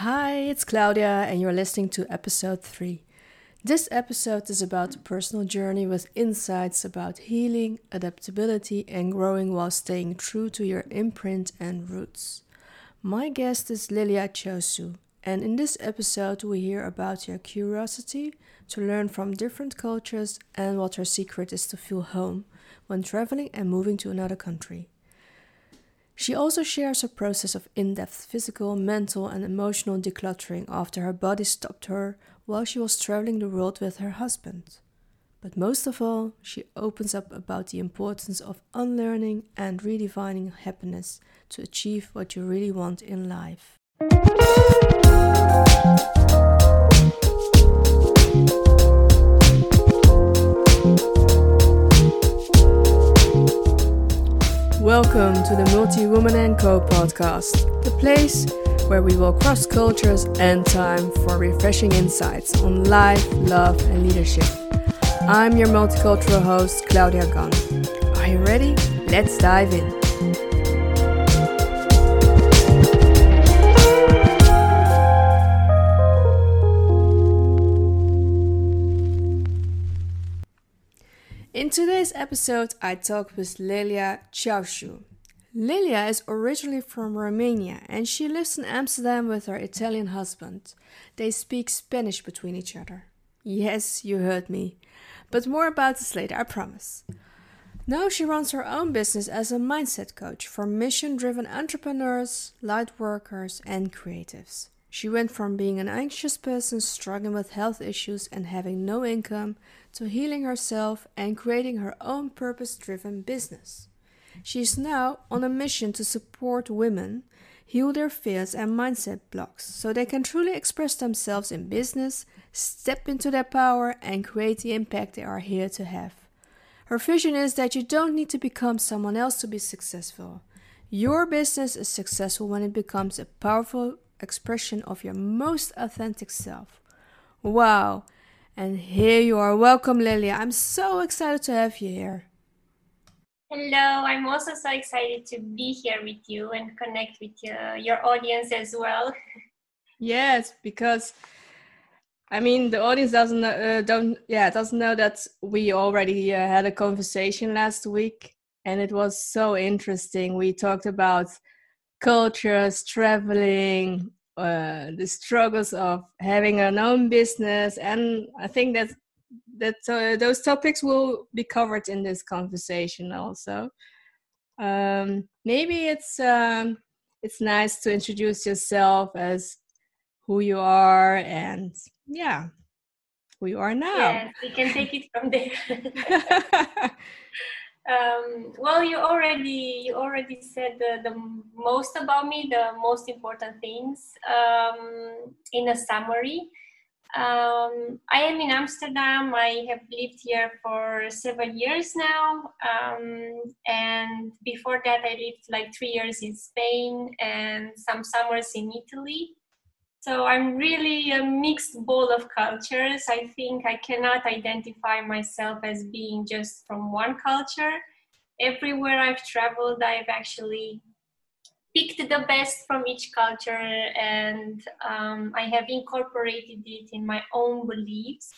Hi, it's Claudia, and you're listening to episode 3. This episode is about a personal journey with insights about healing, adaptability, and growing while staying true to your imprint and roots. My guest is Lilia Chosu, and in this episode, we hear about her curiosity to learn from different cultures and what her secret is to feel home when traveling and moving to another country. She also shares her process of in depth physical, mental, and emotional decluttering after her body stopped her while she was traveling the world with her husband. But most of all, she opens up about the importance of unlearning and redefining happiness to achieve what you really want in life. Welcome to the Multi Woman & Co podcast, the place where we will cross cultures and time for refreshing insights on life, love, and leadership. I'm your multicultural host, Claudia Gunn. Are you ready? Let's dive in. In today's episode, I talk with Lilia Chosu. Lilia is originally from Romania and she lives in Amsterdam with her Italian husband. They speak Spanish between each other. Yes, you heard me. But more about this later, I promise. Now she runs her own business as a mindset coach for mission driven entrepreneurs, light workers, and creatives. She went from being an anxious person struggling with health issues and having no income to healing herself and creating her own purpose driven business. She is now on a mission to support women heal their fears and mindset blocks so they can truly express themselves in business, step into their power, and create the impact they are here to have. Her vision is that you don't need to become someone else to be successful. Your business is successful when it becomes a powerful expression of your most authentic self. Wow! And here you are. Welcome, Lilia. I'm so excited to have you here. Hello, I'm also so excited to be here with you and connect with uh, your audience as well. Yes, because I mean the audience doesn't uh, don't yeah doesn't know that we already uh, had a conversation last week and it was so interesting. We talked about cultures, traveling, uh, the struggles of having an own business, and I think that that uh, those topics will be covered in this conversation also. Um, maybe it's um, it's nice to introduce yourself as who you are and yeah, who you are now. Yes, we can take it from there. um, well, you already you already said the, the most about me, the most important things um, in a summary. Um, I am in Amsterdam. I have lived here for seven years now. Um, and before that, I lived like three years in Spain and some summers in Italy. So I'm really a mixed bowl of cultures. I think I cannot identify myself as being just from one culture. Everywhere I've traveled, I've actually picked the best from each culture and um, I have incorporated it in my own beliefs.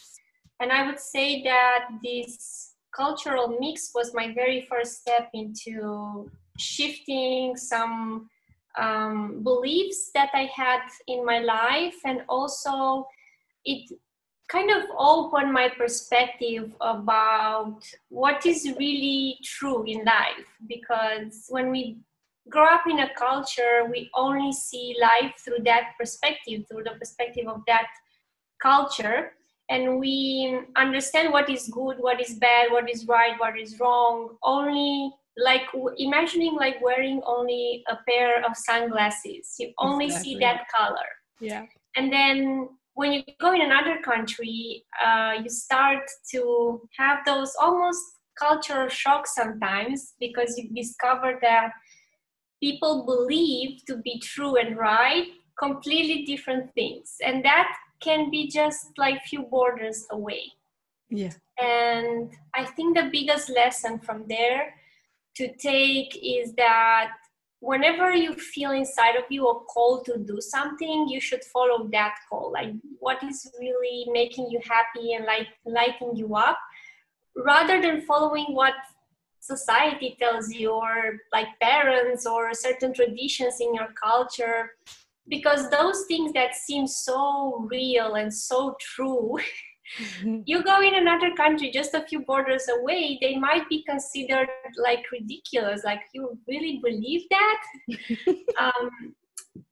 And I would say that this cultural mix was my very first step into shifting some um, beliefs that I had in my life, and also it kind of opened my perspective about what is really true in life. Because when we grow up in a culture, we only see life through that perspective, through the perspective of that culture. And we understand what is good, what is bad, what is right, what is wrong, only like imagining like wearing only a pair of sunglasses. You only exactly. see that color. Yeah. And then when you go in another country, uh, you start to have those almost cultural shocks sometimes because you discover that people believe to be true and right completely different things and that can be just like few borders away yeah and i think the biggest lesson from there to take is that whenever you feel inside of you a call to do something you should follow that call. Like what is really making you happy and like lighting you up? Rather than following what society tells you or like parents or certain traditions in your culture because those things that seem so real and so true you go in another country just a few borders away they might be considered like ridiculous like you really believe that? Um,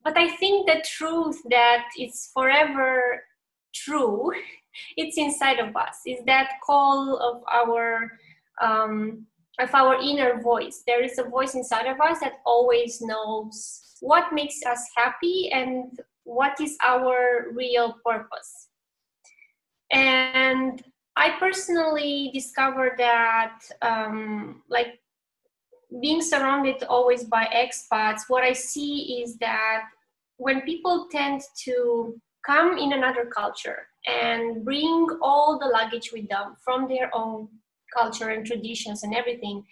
but i think the truth that it's forever true it's inside of us is that call of our um, of our inner voice. There is a voice inside of us that always knows what makes us happy and what is our real purpose and i personally discovered that um, like being surrounded always by expats what i see is that when people tend to come in another culture and bring all the luggage with them from their own culture and traditions and everything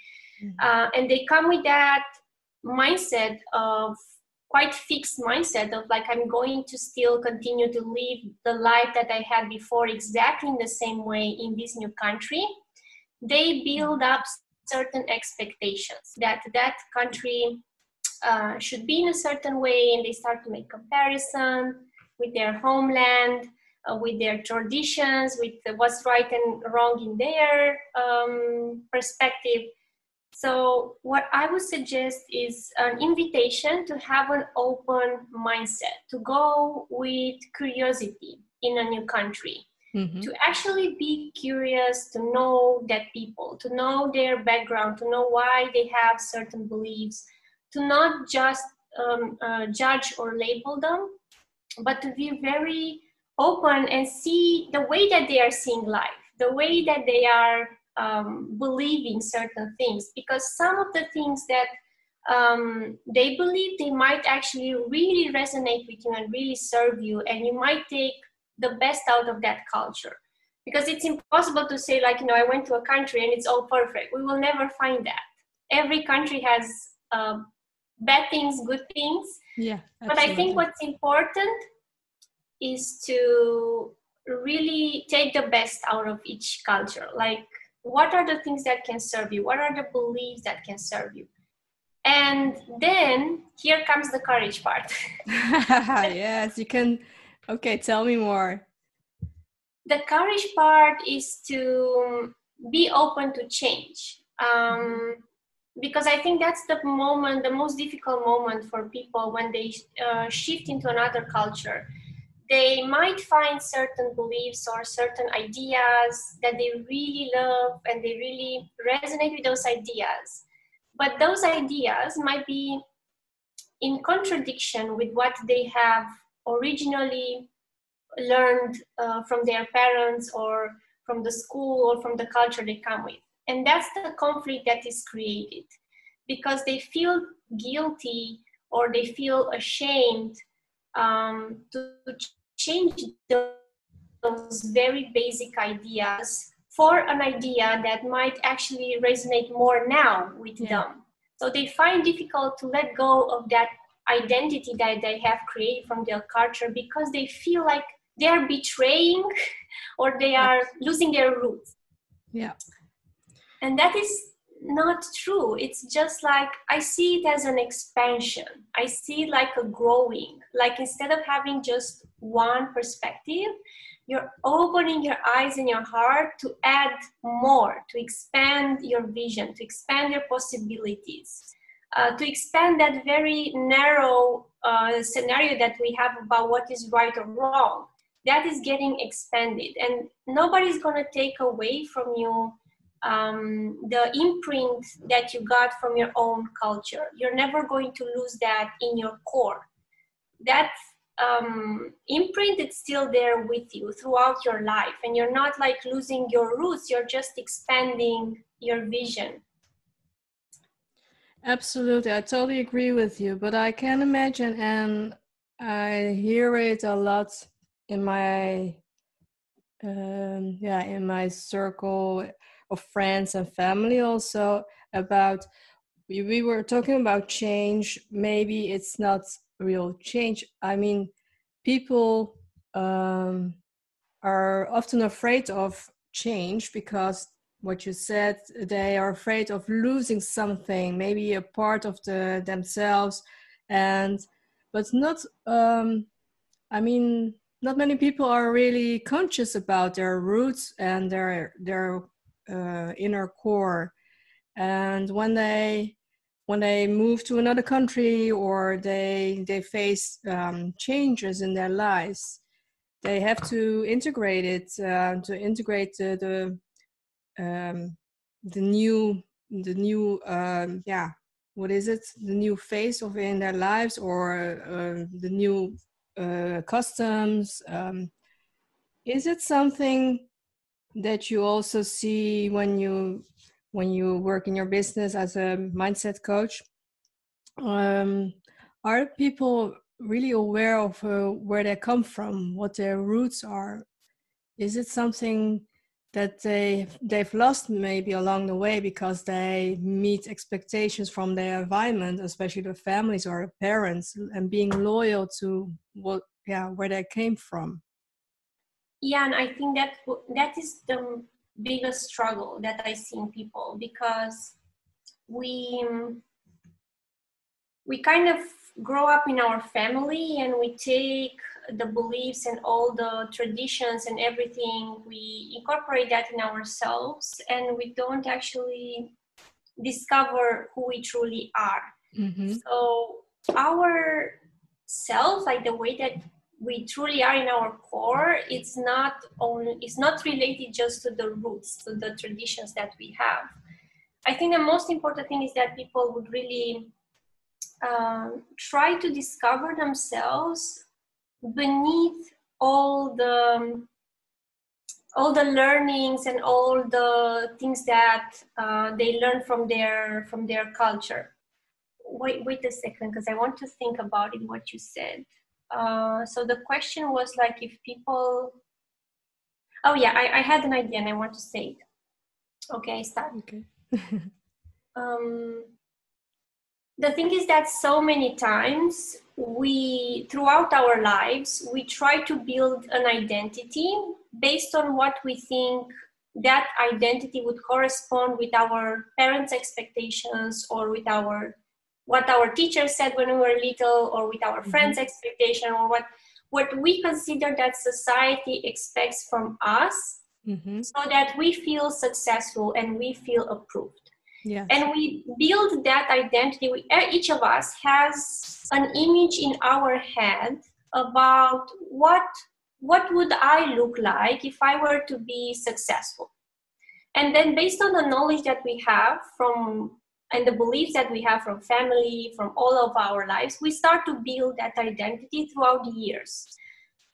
mm-hmm. uh, and they come with that mindset of quite fixed mindset of like i'm going to still continue to live the life that i had before exactly in the same way in this new country. They build up certain expectations that that country uh, should be in a certain way and they start to make comparison with their homeland uh, with their traditions with what's right and wrong in their um, perspective so, what I would suggest is an invitation to have an open mindset, to go with curiosity in a new country, mm-hmm. to actually be curious, to know that people, to know their background, to know why they have certain beliefs, to not just um, uh, judge or label them, but to be very open and see the way that they are seeing life, the way that they are um, believing certain things because some of the things that um, they believe they might actually really resonate with you and really serve you and you might take the best out of that culture. Because it's impossible to say like you know i went to a country and it's all perfect. We will never find that. Every country has uh, bad things good things. Yeah absolutely. but i think what's important is to really take the best out of each culture. Like what are the things that can serve you? What are the beliefs that can serve you? And then here comes the courage part. Yes you can. Okay tell me more. The courage part is to be open to change. Um, because i think that's the moment the most difficult moment for people when they uh, shift into another culture they might find certain beliefs or certain ideas that they really love and they really resonate with those ideas. But those ideas might be in contradiction with what they have originally learned uh, from their parents or from the school or from the culture they come with. And that's the conflict that is created because they feel guilty or they feel ashamed um, to change those very basic ideas for an idea that might actually resonate more now with yeah. them. So they find difficult to let go of that identity that they have created from their culture because they feel like they're betraying or they are losing their roots. Yeah. And that is not true. It's just like I see it as an expansion. I see like a growing. Like instead of having just one perspective, you're opening your eyes and your heart to add more, to expand your vision, to expand your possibilities, uh, to expand that very narrow uh, scenario that we have about what is right or wrong. That is getting expanded, and nobody's going to take away from you um, the imprint that you got from your own culture. You're never going to lose that in your core. That um, imprint is still there with you throughout your life, and you're not like losing your roots. You're just expanding your vision. Absolutely, I totally agree with you. But I can imagine, and I hear it a lot in my um, yeah in my circle of friends and family also about we, we were talking about change. Maybe it's not real change. I mean, people um, are often afraid of change because what you said they are afraid of losing something maybe a part of the themselves and but not um i mean not many people are really conscious about their roots and their their uh, inner core. And when they when they move to another country or they they face um, changes in their lives they have to integrate it uh, to integrate the, the um, the new the new um, yeah what is it? The new phase of in their lives or uh, the new uh, customs um, is it something that you also see when you when you work in your business as a mindset coach. Um, are people really aware of uh, where they come from what their roots are? Is it something that they they've lost maybe along the way because they meet expectations from their environment especially the families or parents and being loyal to what yeah where they came from yeah and i think that that is the biggest struggle that i see in people because we we kind of grow up in our family and we take the beliefs and all the traditions and everything we incorporate that in ourselves and we don't actually discover who we truly are mm-hmm. so our self like the way that we truly are in our core it's not only it's not related just to the roots to the traditions that we have. I think the most important thing is that people would really um, try to discover themselves beneath all the all the learnings and all the things that uh, they learn from their from their culture. Wait wait a second because i want to think about it what you said uh, so the question was like if people oh yeah I, I had an idea and i want to say it. Okay start. Okay. Um the thing is that so many times we throughout our lives we try to build an identity based on what we think that identity would correspond with our parents expectations or with our what our teachers said when we were little or with our mm-hmm. friends expectation or what what we consider that society expects from us mm-hmm. so that we feel successful and we feel approved Yes. And we build that identity. We, each of us has an image in our head about what what would I look like if I were to be successful. And then based on the knowledge that we have from and the beliefs that we have from family, from all of our lives, we start to build that identity throughout the years.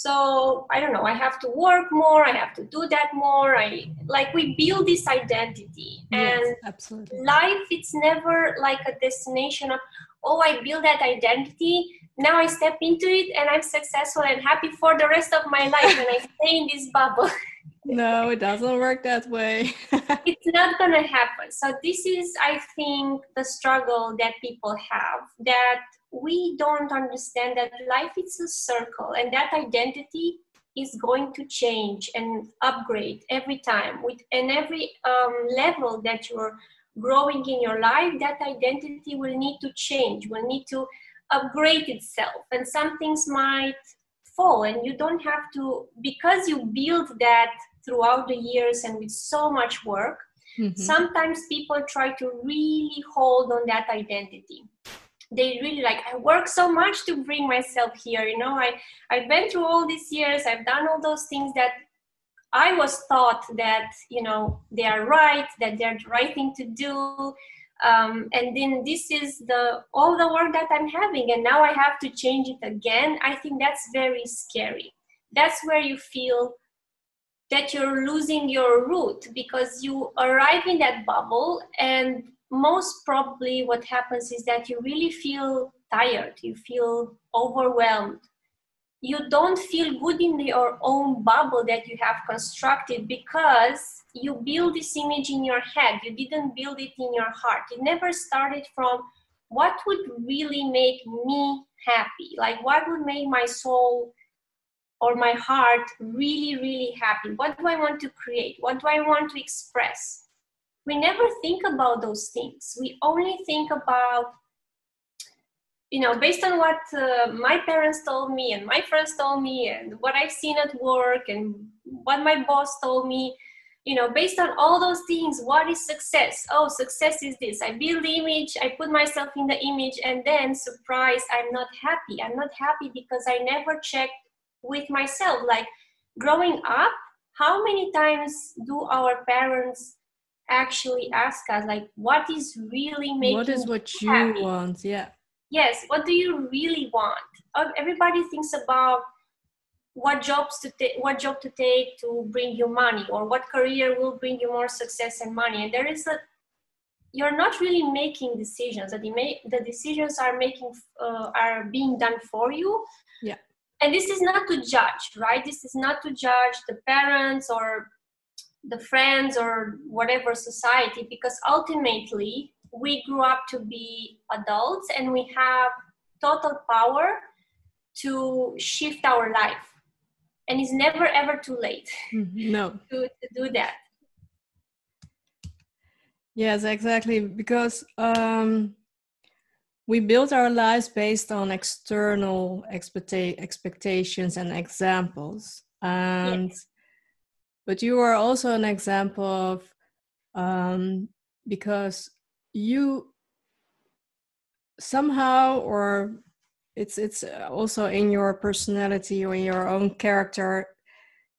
So i don't know i have to work more i have to do that more i like we build this identity. Yes, and absolutely. life it's never like a destination of oh i build that identity now i step into it and i'm successful and happy for the rest of my life and i stay in this bubble no it doesn't work that way. It's not gonna happen. So this is i think the struggle that people have that we don't understand that life is a circle and that identity is going to change and upgrade every time with and every um, level that you're growing in your life that identity will need to change will need to upgrade itself. And some things might fall and you don't have to because you build that throughout the years and with so much work mm-hmm. sometimes people try to really hold on that identity. They really like i work so much to bring myself here you know? I i've been through all these years i've done all those things that i was taught that you know they are right that they're the right thing to do. Um, and then this is the all the work that i'm having and now i have to change it again. I think that's very scary. That's where you feel that you're losing your root because you arrive in that bubble and most probably what happens is that you really feel tired you feel overwhelmed. You don't feel good in your own bubble that you have constructed because you build this image in your head. You didn't build it in your heart. It never started from what would really make me happy. Like what would make my soul or my heart really really happy? What do i want to create? What do i want to express? We never think about those things. We only think about you know based on what uh, my parents told me and my friends told me and what i've seen at work and what my boss told me. You know based on all those things what is success? Oh success is this. I build the image i put myself in the image and then surprise i'm not happy. I'm not happy because i never checked with myself. Like growing up how many times do our parents actually ask us like what is really making what is what you happy? want? Yeah. Yes what do you really want? Everybody thinks about what jobs to take what job to take to bring you money or what career will bring you more success and money. And there is a you're not really making decisions. That the, the decisions are making uh, are being done for you. Yeah and this is not to judge right? This is not to judge the parents or the friends or whatever society because ultimately we grew up to be adults and we have total power to shift our life. And it's never ever too late mm-hmm. no. to, to do that. Yes exactly because um we build our lives based on external expecta- expectations and examples and yes. but you are also an example of um, because you somehow or it's it's also in your personality or in your own character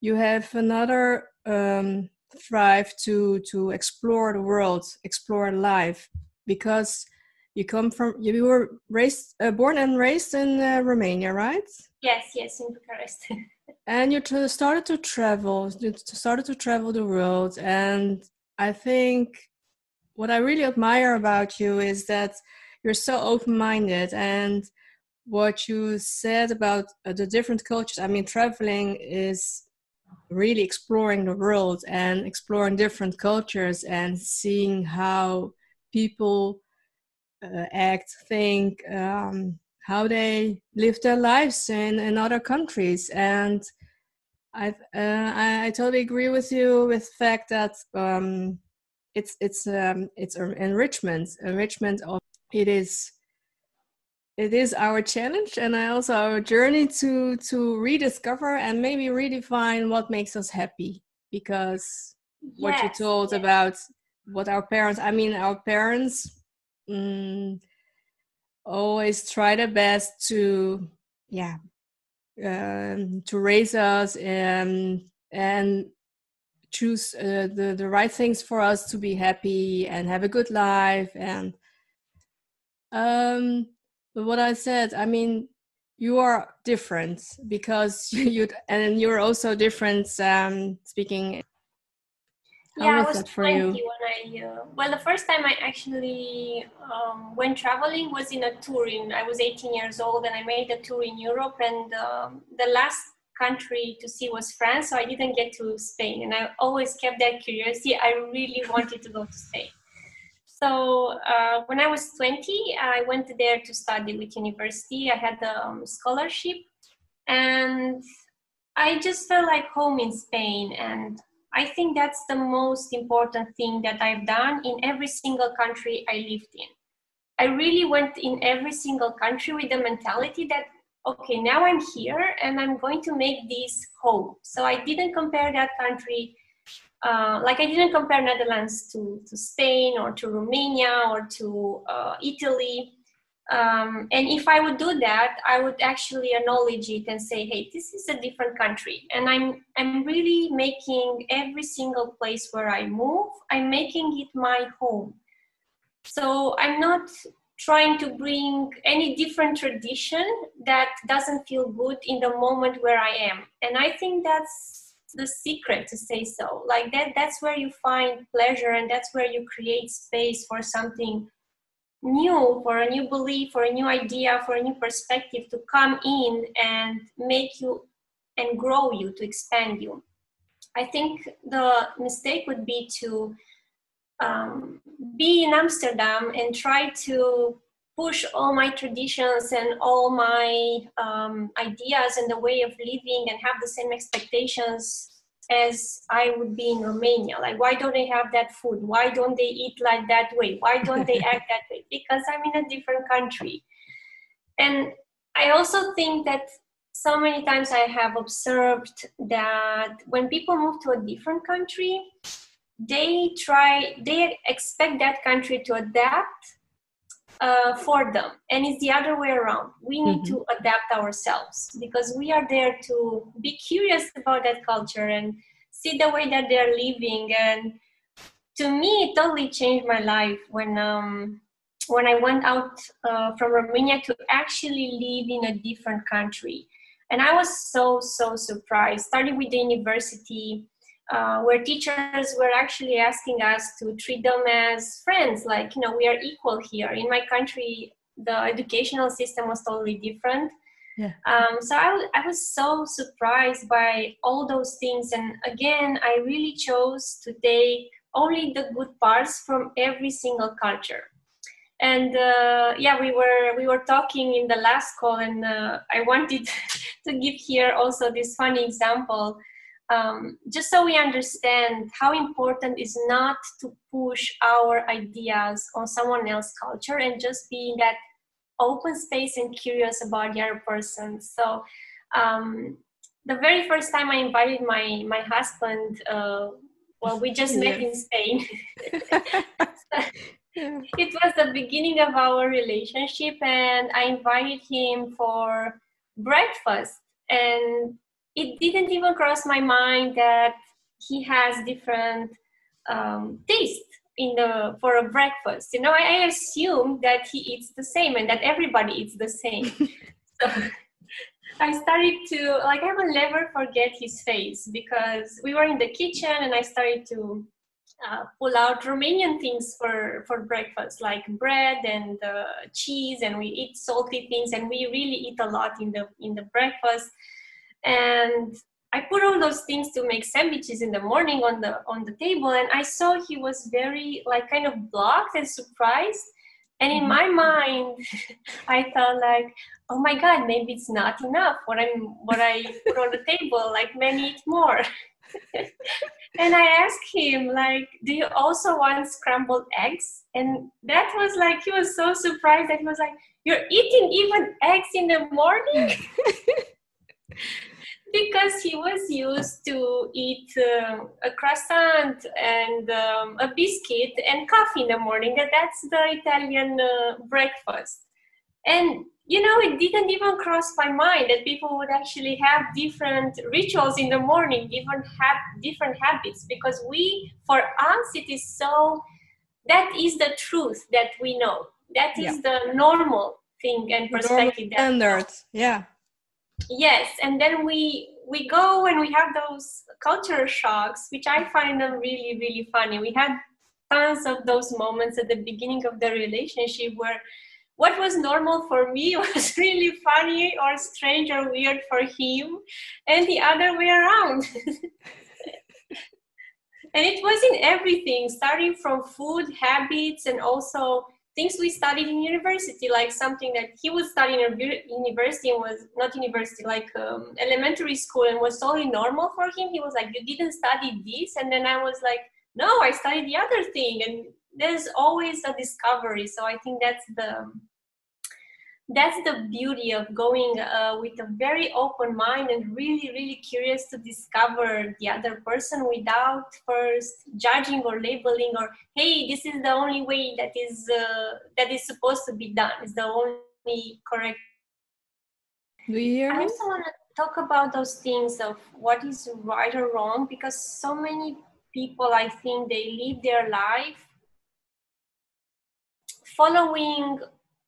you have another um, thrive to to explore the world explore life because you come from you were raised uh, born and raised in uh, romania right yes yes in bucharest and you started to travel you started to travel the world and i think what I really admire about you is that you're so open minded and what you said about uh, the different cultures. I mean, traveling is really exploring the world and exploring different cultures and seeing how people uh, act, think, um, how they live their lives in, in other countries. And I, uh, I, I totally agree with you with the fact that um, it's it's um, it's enrichment enrichment of it is it is our challenge and also our journey to to rediscover and maybe redefine what makes us happy because yes, what you told yes. about what our parents i mean our parents mm, always try their best to yeah um, to raise us and and choose uh, the the right things for us to be happy and have a good life and um but what i said i mean you are different because you and you're also different um speaking how yeah, was, was that for you? When I, uh, well, the first time I actually um, went traveling was in a tour. In I was 18 years old, and I made a tour in Europe. And um, the last country to see was France, so I didn't get to Spain. And I always kept that curiosity. I really wanted to go to Spain. So uh, when I was 20, I went there to study with university. I had a um, scholarship, and I just felt like home in Spain. And I think that's the most important thing that I've done in every single country I lived in. I really went in every single country with the mentality that okay, now I'm here and I'm going to make this home. So I didn't compare that country, uh, like I didn't compare Netherlands to, to Spain or to Romania or to uh, Italy. Um, and if I would do that, I would actually acknowledge it and say, hey, this is a different country. And I'm, I'm really making every single place where I move, I'm making it my home. So I'm not trying to bring any different tradition that doesn't feel good in the moment where I am. And I think that's the secret to say so. Like that that's where you find pleasure and that's where you create space for something new for a new belief for a new idea for a new perspective to come in and make you and grow you to expand you. I think the mistake would be to um, be in amsterdam and try to push all my traditions and all my um, ideas and the way of living and have the same expectations as I would be in Romania. Like, why don't they have that food? Why don't they eat like that way? Why don't they act that way? Because I'm in a different country. And I also think that so many times I have observed that when people move to a different country, they try, they expect that country to adapt uh, for them. And it's the other way around. We need mm-hmm. to adapt ourselves because we are there to be curious about that culture and see the way that they're living. And to me it totally changed my life when um, when i went out uh, from romania to actually live in a different country. And i was so so surprised. Starting with the university uh, where teachers were actually asking us to treat them as friends, like, you know, we are equal here. In my country, the educational system was totally different. Yeah. Um, so I, I was so surprised by all those things. And again, I really chose to take only the good parts from every single culture. And uh, yeah, we were we were talking in the last call, and uh, I wanted to give here also this funny example um, just so we understand how important is not to push our ideas on someone else's culture and just be in that open space and curious about the other person. So um, the very first time I invited my my husband, uh, well, we just met in Spain. It was the beginning of our relationship, and I invited him for breakfast. And it didn't even cross my mind that he has different um, taste in the for a breakfast. You know, I, I assume that he eats the same and that everybody eats the same. so I started to like I will never forget his face because we were in the kitchen and I started to uh, pull out Romanian things for for breakfast, like bread and uh, cheese, and we eat salty things, and we really eat a lot in the in the breakfast and I put all those things to make sandwiches in the morning on the on the table, and I saw he was very like kind of blocked and surprised. And in mm-hmm. my mind, I thought like, oh my god, maybe it's not enough what I'm what I put on the table. Like, many eat more. and I asked him like, do you also want scrambled eggs? And that was like he was so surprised that he was like, you're eating even eggs in the morning. Because he was used to eat uh, a croissant and um, a biscuit and coffee in the morning and that's the italian uh, breakfast. And you know it didn't even cross my mind that people would actually have different rituals in the morning different have different habits because we for us it is so that is the truth that we know. That is yeah. the normal thing and perspective standards. Yeah yes and then we we go and we have those culture shocks which i find them really really funny. We had tons of those moments at the beginning of the relationship where what was normal for me was really funny or strange or weird for him and the other way around. And it was in everything starting from food habits and also things we studied in university, like something that he would study in university and was not university, like um, elementary school, and was totally normal for him. He was like, "You didn't study this," and then I was like, "No, I studied the other thing." And there's always a discovery. So I think that's the that's the beauty of going uh, with a very open mind and really really curious to discover the other person without first judging or labeling or hey this is the only way that is uh, that is supposed to be done is the only correct do you hear me? i also want to talk about those things of what is right or wrong because so many people i think they live their life following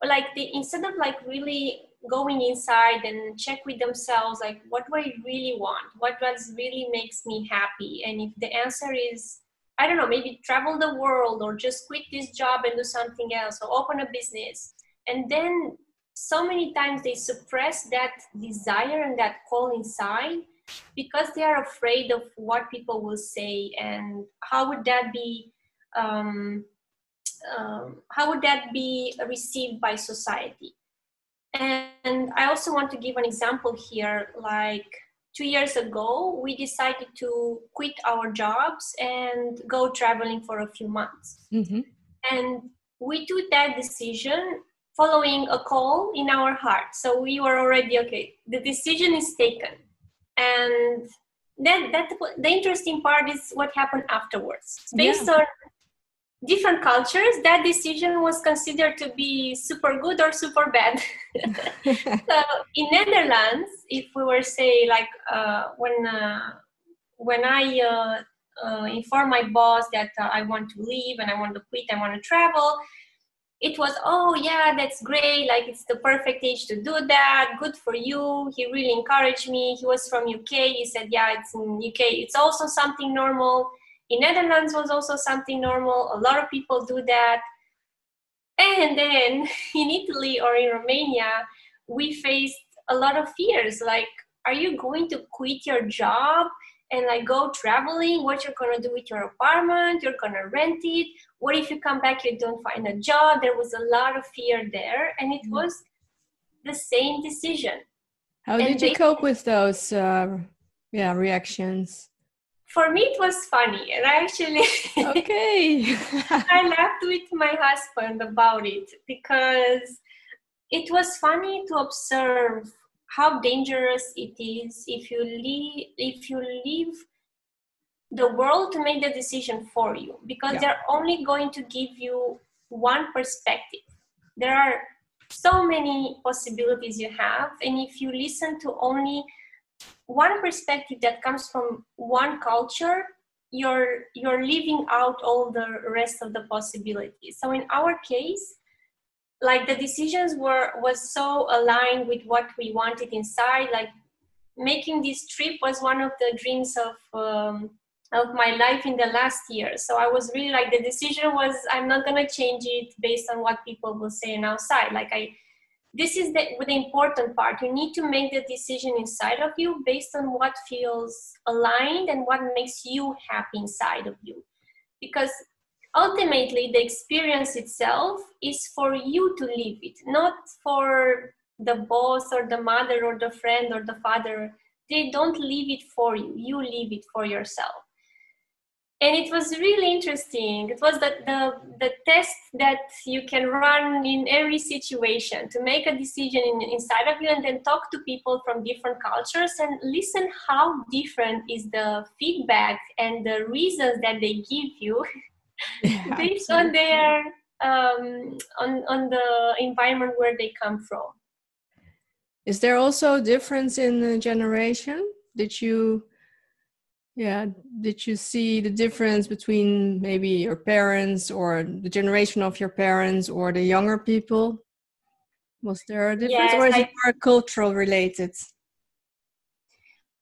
like they instead of like really going inside and check with themselves like what do i really want what does really makes me happy and if the answer is I don't know, maybe travel the world or just quit this job and do something else or open a business. And then so many times they suppress that desire and that call inside because they are afraid of what people will say and how would that be um, um, how would that be received by society? And i also want to give an example here like two years ago we decided to quit our jobs and go traveling for a few months. Mm-hmm. and we took that decision following a call in our heart. So we were already okay the decision is taken. And then that the interesting part is what happened afterwards. Based yeah. on different cultures that decision was considered to be super good or super bad. So in netherlands if we were say like uh, when uh, when i uh, uh inform my boss that uh, i want to leave and i want to quit i want to travel it was oh yeah that's great. Like it's the perfect age to do that. Good for you. He really encouraged me. He was from uk he said yeah it's in uk it's also something normal in netherlands was also something normal. A lot of people do that. And then in italy or in romania we faced a lot of fears like are you going to quit your job and like go traveling? What you're gonna do with your apartment? You're gonna rent it? What if you come back you don't find a job? There was a lot of fear there and it mm-hmm. was the same decision. How and did you they, cope with those uh, yeah reactions for me it was funny and i actually okay i laughed with my husband about it because it was funny to observe how dangerous it is if you leave if you leave the world to make the decision for you because yeah. they're only going to give you one perspective. There are so many possibilities you have, and if you listen to only one perspective that comes from one culture, you're you're leaving out all the rest of the possibilities. So in our case, like the decisions were was so aligned with what we wanted inside, like making this trip was one of the dreams of um, of my life in the last year. So I was really like the decision was I'm not gonna change it based on what people will say outside. Like I this is the, the important part. You need to make the decision inside of you based on what feels aligned and what makes you happy inside of you. Because ultimately the experience itself is for you to live it, not for the boss or the mother or the friend or the father. They don't live it for you. You live it for yourself and it was really interesting. It was the, the, the test that you can run in every situation to make a decision in, inside of you and then talk to people from different cultures and listen how different is the feedback and the reasons that they give you yeah, based on their um, on, on the environment where they come from. Is there also a difference in the generation? Did you yeah. Did you see the difference between maybe your parents or the generation of your parents or the younger people? Was there a difference yes, or is I, it more cultural related?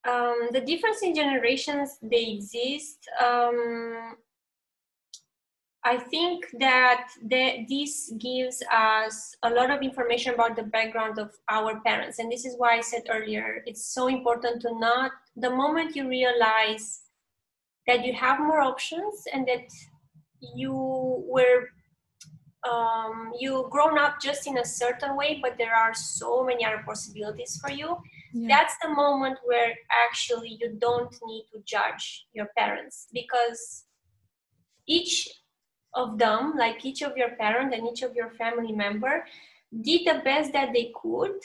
Um, the difference in generations, they exist. Um, I think that the, this gives us a lot of information about the background of our parents. And this is why I said earlier, it's so important to not, the moment you realize that you have more options and that you were um, you grown up just in a certain way but there are so many other possibilities for you yeah. that's the moment where actually you don't need to judge your parents because each of them, like each of your parent and each of your family member, did the best that they could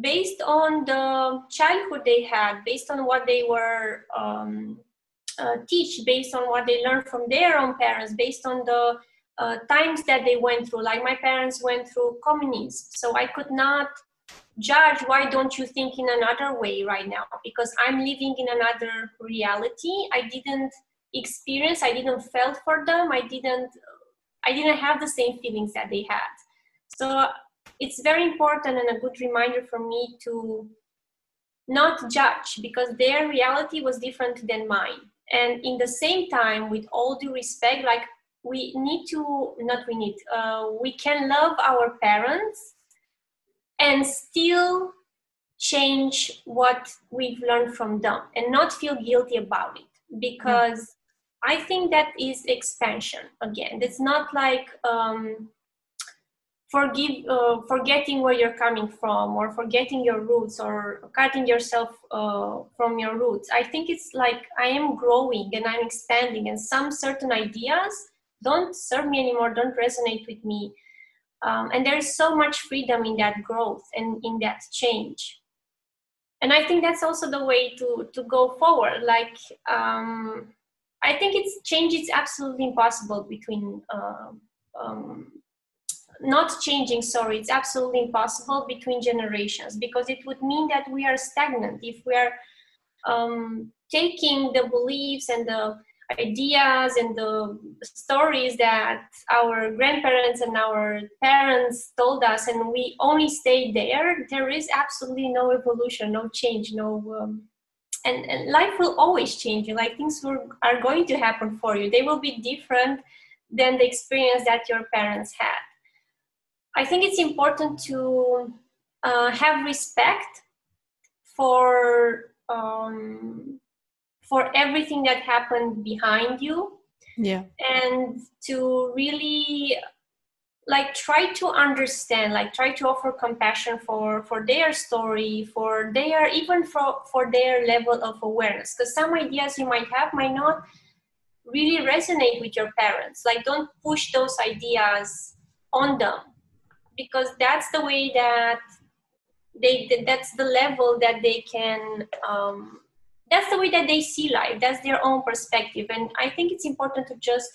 based on the childhood they had, based on what they were um, uh, teach, based on what they learned from their own parents, based on the uh, times that they went through. Like my parents went through communism, so I could not judge why don't you think in another way right now because i'm living in another reality i didn't experience i didn't felt for them. I didn't i didn't have the same feelings that they had. So it's very important and a good reminder for me to not judge because their reality was different than mine. And in the same time with all due respect like we need to not we need uh, we can love our parents and still change what we've learned from them and not feel guilty about it. Because. I think that is expansion again. It's not like um, forgive uh, forgetting where you're coming from or forgetting your roots or cutting yourself uh, from your roots. I think it's like i am growing and i'm expanding and some certain ideas don't serve me anymore don't resonate with me. Um, and there is so much freedom in that growth and in that change. And i think that's also the way to to go forward. Like um, i think it's change is absolutely impossible between uh, um, not changing sorry it's absolutely impossible between generations because it would mean that we are stagnant. If we are um, taking the beliefs and the ideas and the stories that our grandparents and our parents told us and we only stay there there is absolutely no evolution no change no um, and, and life will always change you like things will, are going to happen for you they will be different than the experience that your parents had I think it's important to uh, have respect for um, for everything that happened behind you. Yeah. And to really like try to understand like try to offer compassion for for their story for their even for for their level of awareness. Because some ideas you might have might not really resonate with your parents. Like don't push those ideas on them because that's the way that they that's the level that they can um, that's the way that they see life. That's their own perspective. And i think it's important to just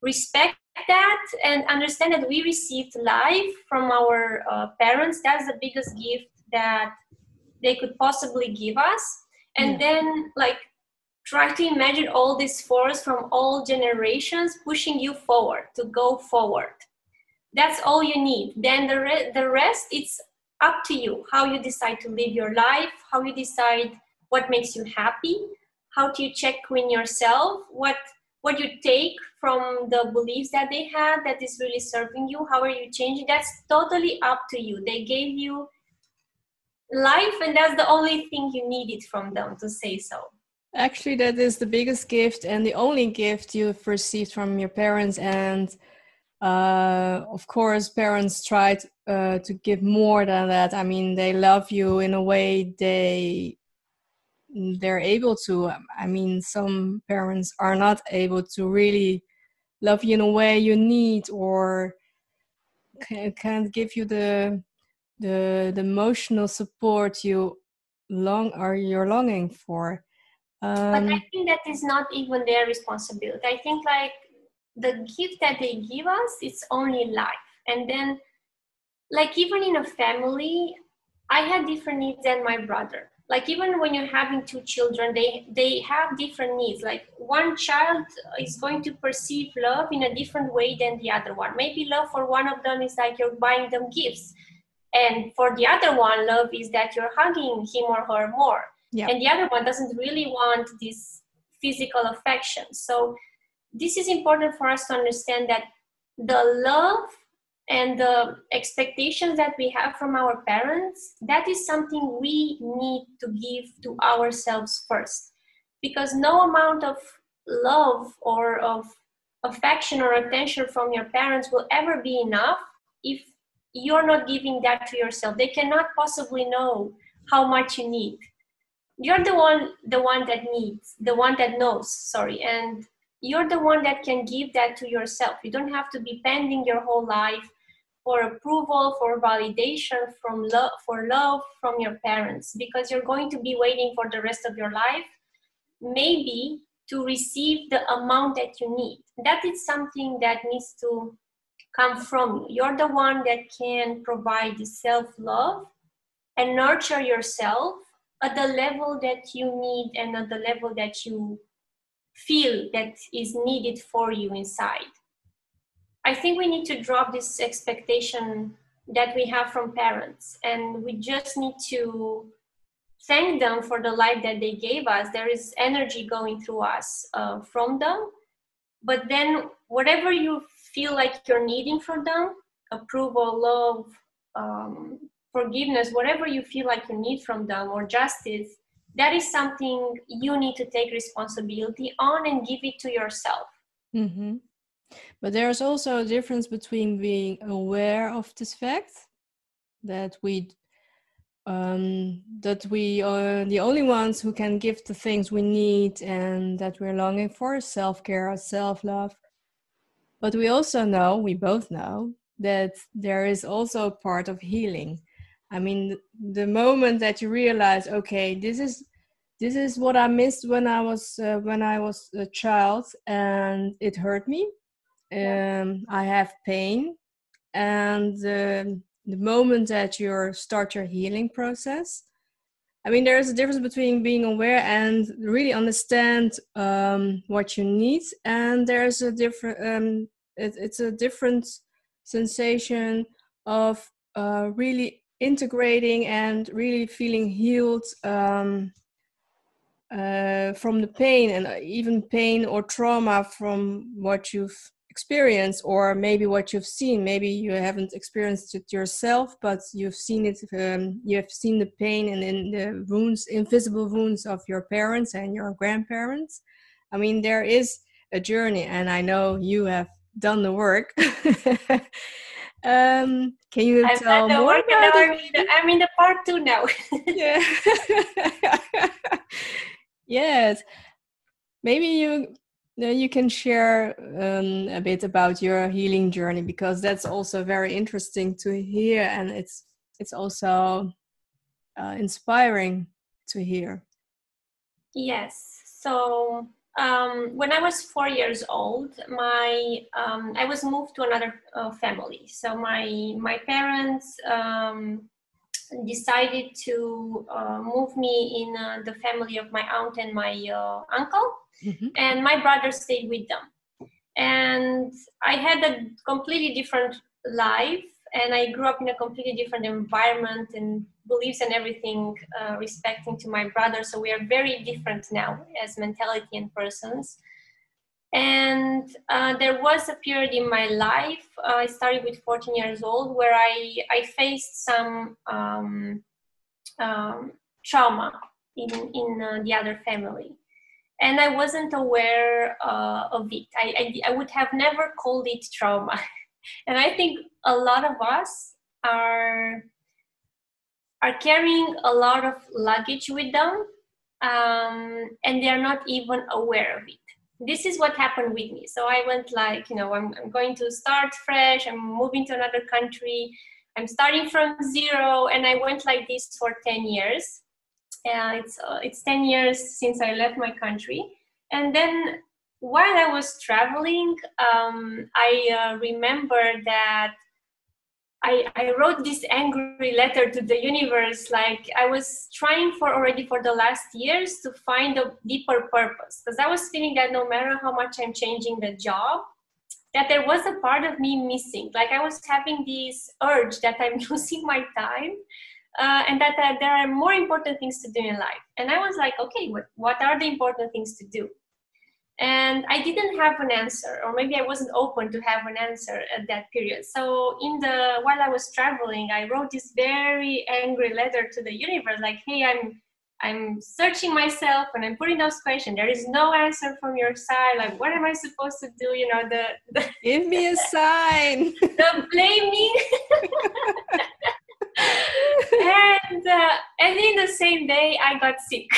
respect that. And understand that we received life from our uh, parents. That's the biggest gift that they could possibly give us. And yeah. then like try to imagine all this force from all generations pushing you forward to go forward. That's all you need. Then the, re- the rest it's up to you how you decide to live your life how you decide what makes you happy how do you check in yourself what what you take from the beliefs that they had that is really serving you. How are you changing? That's totally up to you. They gave you life and that's the only thing you needed from them to say so. Actually that is the biggest gift and the only gift you've received from your parents. And uh, of course parents tried uh, to give more than that. I mean they love you in a way they they're able to. I mean some parents are not able to really love you in a way you need or can, can't give you the the the emotional support you long are you're longing for. Um, but i think that is not even their responsibility. I think like the gift that they give us it's only life. And then like even in a family i had different needs than my brother like even when you're having two children they they have different needs. Like one child is going to perceive love in a different way than the other one. Maybe love for one of them is like you're buying them gifts and for the other one love is that you're hugging him or her more. Yeah. and the other one doesn't really want this physical affection. So this is important for us to understand that the love and the expectations that we have from our parents that is something we need to give to ourselves first. Because no amount of love or of affection or attention from your parents will ever be enough if you're not giving that to yourself. They cannot possibly know how much you need. You're the one the one that needs the one that knows sorry. And you're the one that can give that to yourself. You don't have to be pending your whole life for approval, for validation, from for love from your parents, because you're going to be waiting for the rest of your life, maybe to receive the amount that you need. That is something that needs to come from you. You're the one that can provide the self love and nurture yourself at the level that you need and at the level that you feel that is needed for you inside. I think we need to drop this expectation that we have from parents. And we just need to thank them for the life that they gave us. There is energy going through us uh, from them. But then whatever you feel like you're needing from them approval love um, forgiveness whatever you feel like you need from them or justice that is something you need to take responsibility on and give it to yourself. Mm-hmm. But there's also a difference between being aware of this fact that we um, that we are the only ones who can give the things we need and that we're longing for self care, self love. But we also know, we both know, that there is also a part of healing. I mean, the moment that you realize, okay, this is this is what I missed when I was uh, when I was a child, and it hurt me. Um, I have pain, and um, the moment that you start your healing process i mean there's a difference between being aware and really understand um, what you need. And there's a different um, it, it's a different sensation of uh, really integrating and really feeling healed um, uh, from the pain and even pain or trauma from what you've experience or maybe what you've seen. Maybe you haven't experienced it yourself but you've seen it um, you have seen the pain and in the wounds invisible wounds of your parents and your grandparents. I mean there is a journey and i know you have done the work. Um, can you I've tell more work about I'm, in the, I'm in the part two now. Yeah. Yes. Maybe you then you can share um, a bit about your healing journey because that's also very interesting to hear, and it's it's also uh, inspiring to hear. Yes. So um, when I was four years old, my um, I was moved to another uh, family. So my my parents um, decided to uh, move me in uh, the family of my aunt and my uh, uncle. Mm-hmm. and my brother stayed with them. And i had a completely different life and i grew up in a completely different environment and beliefs and everything uh, respecting to my brother. So we are very different now as mentality and persons and uh, there was a period in my life uh, i started with 14 years old where i i faced some um, um, trauma in in uh, the other family and I wasn't aware uh, of it. I, I, I would have never called it trauma, and I think a lot of us are are carrying a lot of luggage with them, um, and they are not even aware of it. This is what happened with me. So I went like, you know, I'm, I'm going to start fresh. I'm moving to another country. I'm starting from zero, and I went like this for ten years uh, it's uh, it's 10 years since I left my country. And then while I was traveling, um, I uh, remember that I, I wrote this angry letter to the universe. Like I was trying for already for the last years to find a deeper purpose because I was feeling that no matter how much I'm changing the job, that there was a part of me missing. Like I was having this urge that I'm losing my time uh, and that uh, there are more important things to do in life. And I was like, okay, what, what are the important things to do? And I didn't have an answer, or maybe I wasn't open to have an answer at that period. So in the while I was traveling, I wrote this very angry letter to the universe, like, hey, I'm I'm searching myself and I'm putting those questions. There is no answer from your side. Like, what am I supposed to do? You know, the, the give me a sign. the blaming. and uh, and in the same day I got sick.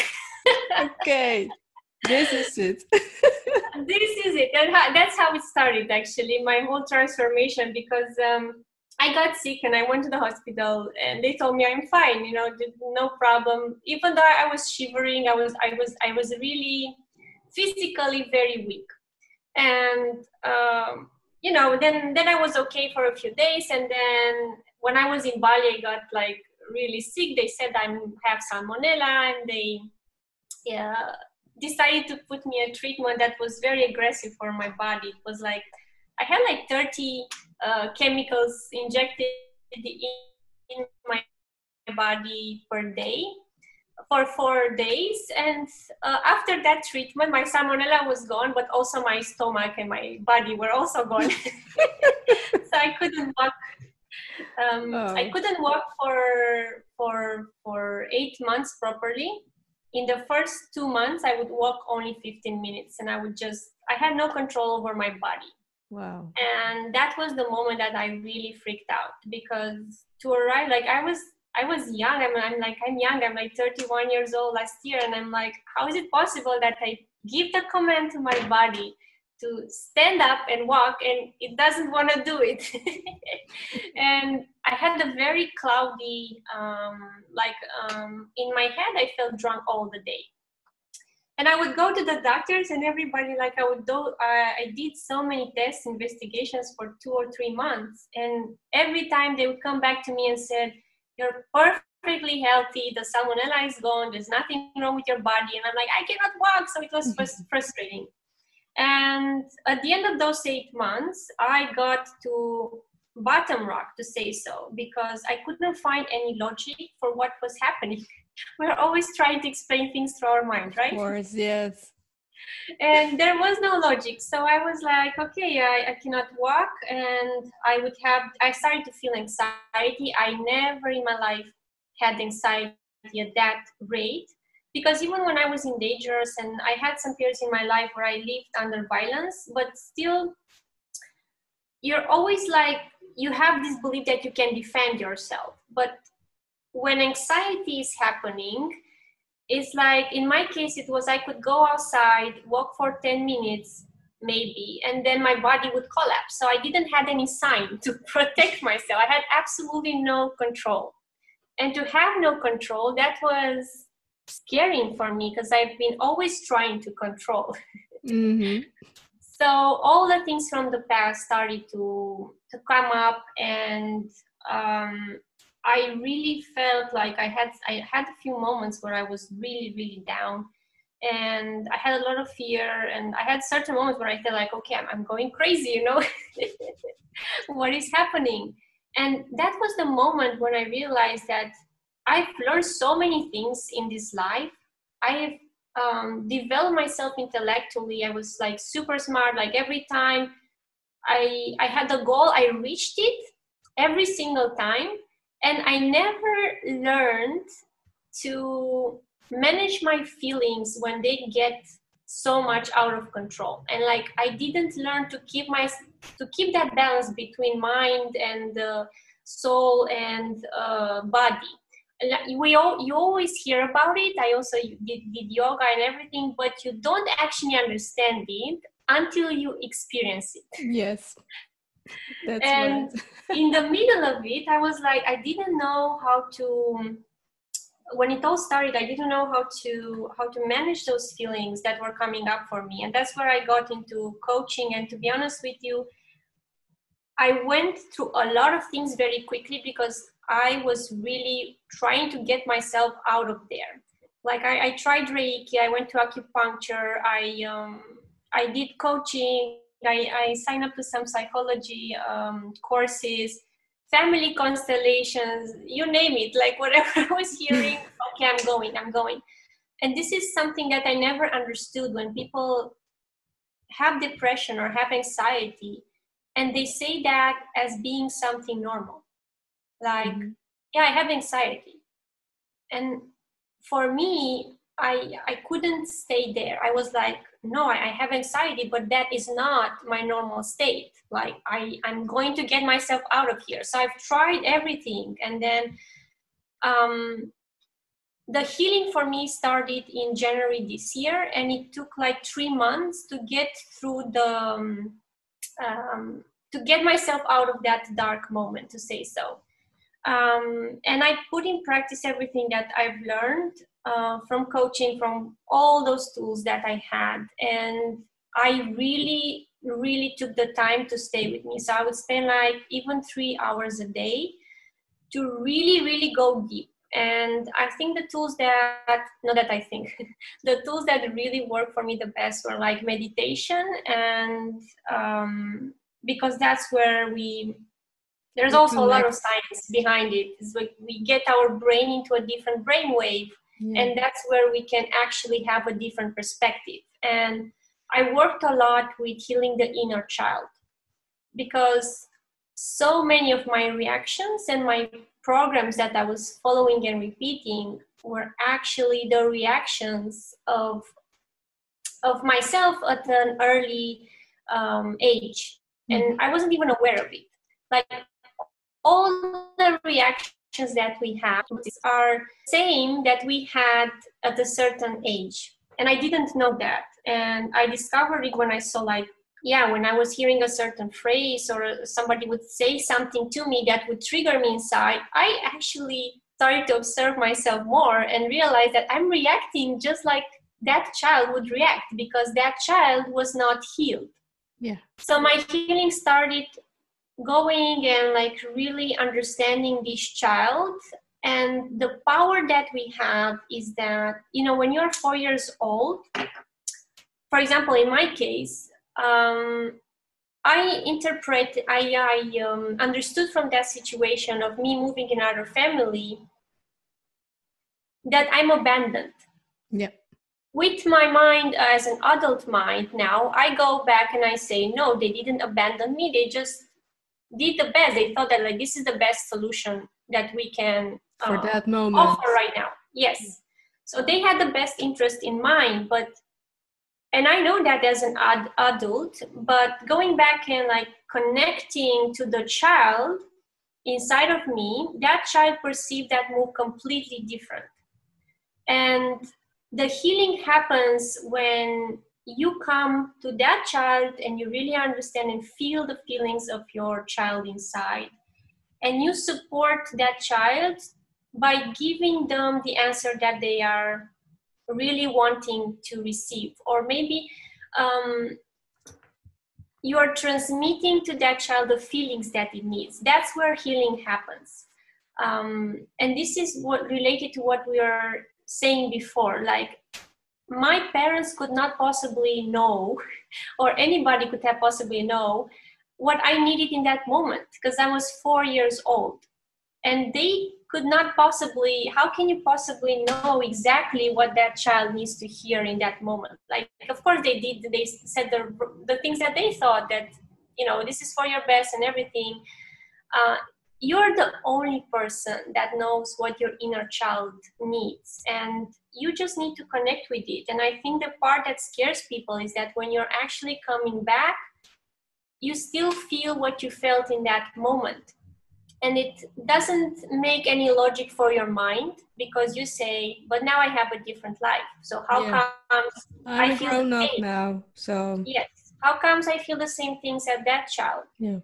okay, this is it. this is it, and that's how it started. Actually, my whole transformation because um, I got sick and I went to the hospital, and they told me I'm fine. You know, no problem. Even though I was shivering, I was I was I was really physically very weak, and. Um, you know, then then I was okay for a few days, and then when I was in Bali, I got like really sick. They said I have salmonella, and they yeah, decided to put me a treatment that was very aggressive for my body. It was like I had like 30 uh, chemicals injected in my body per day. for four days. And uh, after that treatment, my salmonella was gone, but also my stomach and my body were also gone. so I couldn't walk. Um, oh. I couldn't walk for for for eight months properly. In the first two months, I would walk only 15 minutes, and I would just I had no control over my body. Wow. And that was the moment that I really freaked out because to arrive, like I was I was young. I'm, I'm like, I'm young. I'm like 31 years old last year. And I'm like, how is it possible that I give the command to my body to stand up and walk and it doesn't want to do it? and I had a very cloudy, um, like um, in my head, I felt drunk all the day. And I would go to the doctors and everybody, like I would do, uh, I did so many tests, investigations for two or three months. And every time they would come back to me and said, you're perfectly healthy the salmonella is gone there's nothing wrong with your body and i'm like i cannot walk so it was frustrating and at the end of those eight months i got to bottom rock to say so because i couldn't find any logic for what was happening. We're always trying to explain things through our mind right? of course yes. And there was no logic. So i was like okay I, I, cannot walk and i would have i started to feel anxiety. I never in my life had anxiety at that rate because even when i was in dangers and i had some periods in my life where i lived under violence but still you're always like you have this belief that you can defend yourself. But when anxiety is happening it's like in my case it was i could go outside walk for 10 minutes maybe and then my body would collapse. So i didn't have any sign to protect myself. I had absolutely no control. And to have no control that was scaring for me because i've been always trying to control mm-hmm. so all the things from the past started to to come up and um, I really felt like I had I had a few moments where I was really really down, and I had a lot of fear, and I had certain moments where I felt like okay I'm, I'm going crazy, you know, what is happening? And that was the moment when I realized that I've learned so many things in this life. I've um, developed myself intellectually. I was like super smart. Like every time I I had a goal, I reached it every single time and i never learned to manage my feelings when they get so much out of control and like i didn't learn to keep my to keep that balance between mind and uh, soul and uh, body we all you always hear about it i also did, did yoga and everything but you don't actually understand it until you experience it yes that's and in the middle of it, I was like, I didn't know how to. When it all started, I didn't know how to how to manage those feelings that were coming up for me, and that's where I got into coaching. And to be honest with you, I went through a lot of things very quickly because I was really trying to get myself out of there. Like I, I tried Reiki, I went to acupuncture, I um, I did coaching, I, I signed up to some psychology um, courses, family constellations, you name it, like whatever I was hearing, okay, I'm going, I'm going. And this is something that I never understood when people have depression or have anxiety and they say that as being something normal. Like, mm-hmm. yeah, I have anxiety. And for me, I I couldn't stay there. I was like, no, I, I have anxiety, but that is not my normal state. Like I I'm going to get myself out of here. So I've tried everything, and then um, the healing for me started in January this year, and it took like three months to get through the um, um, to get myself out of that dark moment, to say so. Um, and I put in practice everything that I've learned uh, from coaching, from all those tools that I had. And I really, really took the time to stay with me. So I would spend like even three hours a day to really, really go deep. And I think the tools that, not that I think, the tools that really worked for me the best were like meditation and um, because that's where we there's also a lot of science behind it. it. Is we, get our brain into a different brain wave yeah. and that's where we can actually have a different perspective and i worked a lot with healing the inner child because so many of my reactions and my programs that i was following and repeating were actually the reactions of of myself at an early um, age and mm-hmm. i wasn't even aware of it like all the reactions that we have are same that we had at a certain age. And i didn't know that. And i discovered it when i saw like yeah when i was hearing a certain phrase or somebody would say something to me that would trigger me inside i actually started to observe myself more and realize that i'm reacting just like that child would react because that child was not healed. Yeah. So my healing started going and like really understanding this child. And the power that we have is that you know when you're four years old for example in my case um, i interpret i, I um, understood from that situation of me moving in another family that i'm abandoned. Yeah. With my mind as an adult mind now i go back and i say no they didn't abandon me. They just did the best. They thought that like this is the best solution that we can for uh, that moment offer right now. Yes. So they had the best interest in mind, but and I know that as an ad- adult, but going back and like connecting to the child inside of me, that child perceived that move completely different. And the healing happens when you come to that child and you really understand and feel the feelings of your child inside. And you support that child by giving them the answer that they are really wanting to receive. Or maybe um, you are transmitting to that child the feelings that it needs. That's where healing happens. Um, and this is what related to what we are saying before like my parents could not possibly know or anybody could have possibly know what i needed in that moment because i was four years old. And they could not possibly how can you possibly know exactly what that child needs to hear in that moment? Like of course they did they said the, the things that they thought that you know this is for your best and everything uh, you're the only person that knows what your inner child needs and you just need to connect with it. And i think the part that scares people is that when you're actually coming back you still feel what you felt in that moment. And it doesn't make any logic for your mind because you say but now i have a different life. So how yeah. comes I'm i feel grown up now so yes. How comes i feel the same things as that child? Yeah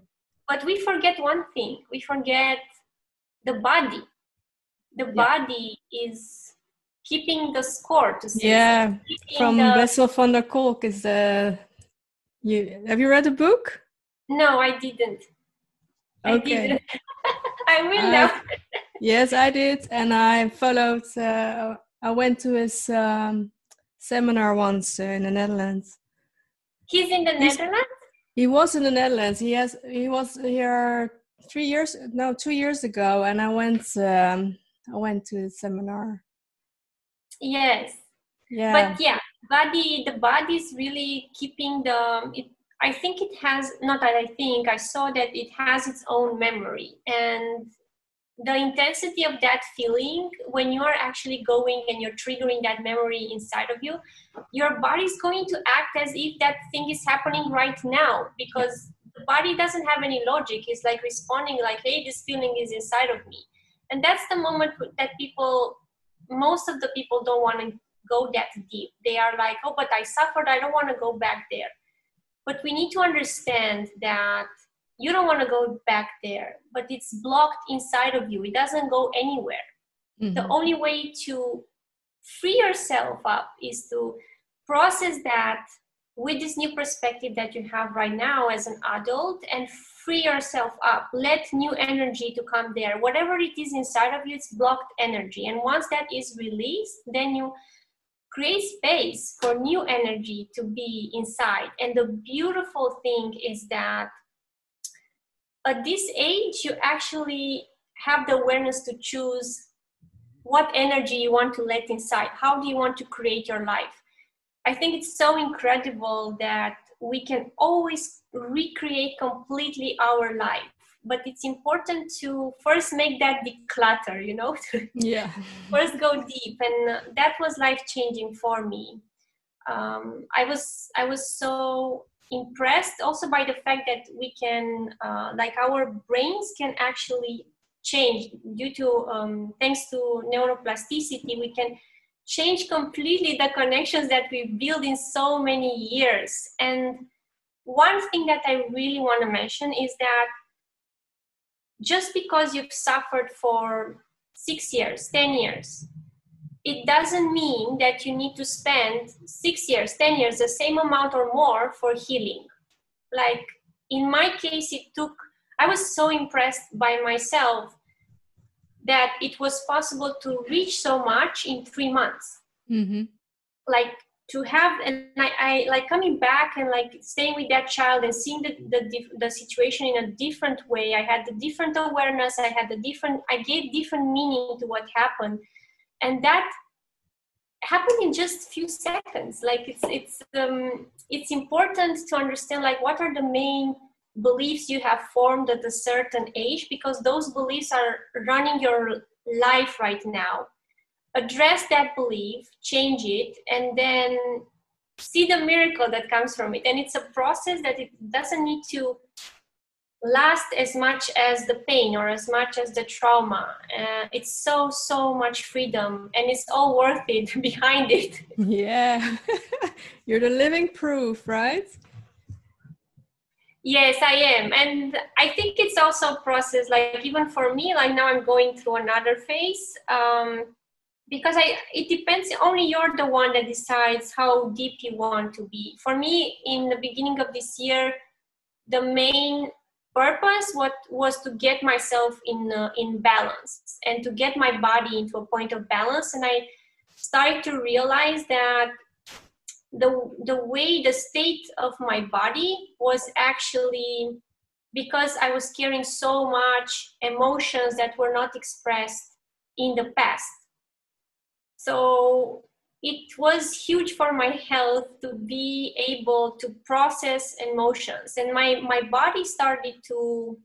but we forget one thing. We forget the body. The yeah. body is keeping the score to say yeah from the... Bessel van der Kolk is the you have you read the book? No i didn't. Okay. I, didn't. I will uh, now. Yes i did and i followed uh, i went to his um, seminar once uh, in the netherlands. He's in the he's, netherlands he was in the Netherlands. He has he was here three years no two years ago, and I went um, I went to the seminar. Yes. Yeah. But yeah, body the body is really keeping the. It, I think it has not that I think I saw that it has its own memory and the intensity of that feeling when you are actually going and you're triggering that memory inside of you your body is going to act as if that thing is happening right now because the body doesn't have any logic. It's like responding like hey this feeling is inside of me. And that's the moment that people most of the people don't want to go that deep. They are like oh but i suffered. I don't want to go back there. But we need to understand that you don't want to go back there but it's blocked inside of you. It doesn't go anywhere. Mm-hmm. the only way to free yourself up is to process that with this new perspective that you have right now as an adult and free yourself up. Let new energy to come there. Whatever it is inside of you it's blocked energy. And once that is released then you create space for new energy to be inside. And the beautiful thing is that at this age you actually have the awareness to choose what energy you want to let inside. How do you want to create your life? I think it's so incredible that we can always recreate completely our life. But it's important to first make that declutter you know? Yeah. First go deep. And that was life changing for me. Um, i was i was so impressed also by the fact that we can uh, like our brains can actually change. Due to um, thanks to neuroplasticity we can change completely the connections that we build in so many years. And one thing that i really want to mention is that just because you've suffered for six years ten years it doesn't mean that you need to spend six years ten years the same amount or more for healing like in my case it took I was so impressed by myself that it was possible to reach so much in three months. Mm-hmm. Like to have, and I, I, like coming back and like staying with that child and seeing the, the, the situation in a different way. I had a different awareness. I had a different, I gave different meaning to what happened. And that happened in just few seconds. Like it's, it's, um, it's important to understand like what are the main beliefs you have formed at a certain age because those beliefs are running your life right now address that belief change it and then see the miracle that comes from it and it's a process that it doesn't need to last as much as the pain or as much as the trauma uh, it's so so much freedom and it's all worth it behind it yeah you're the living proof right Yes, I am. And I think it's also a process, like even for me, like now I'm going through another phase. Um, because I it depends only you're the one that decides how deep you want to be. For me, in the beginning of this year, the main purpose what was to get myself in uh, in balance and to get my body into a point of balance and i started to realize that the the way the state of my body was actually because I was carrying so much emotions that were not expressed in the past. So it was huge for my health to be able to process emotions, and my my body started to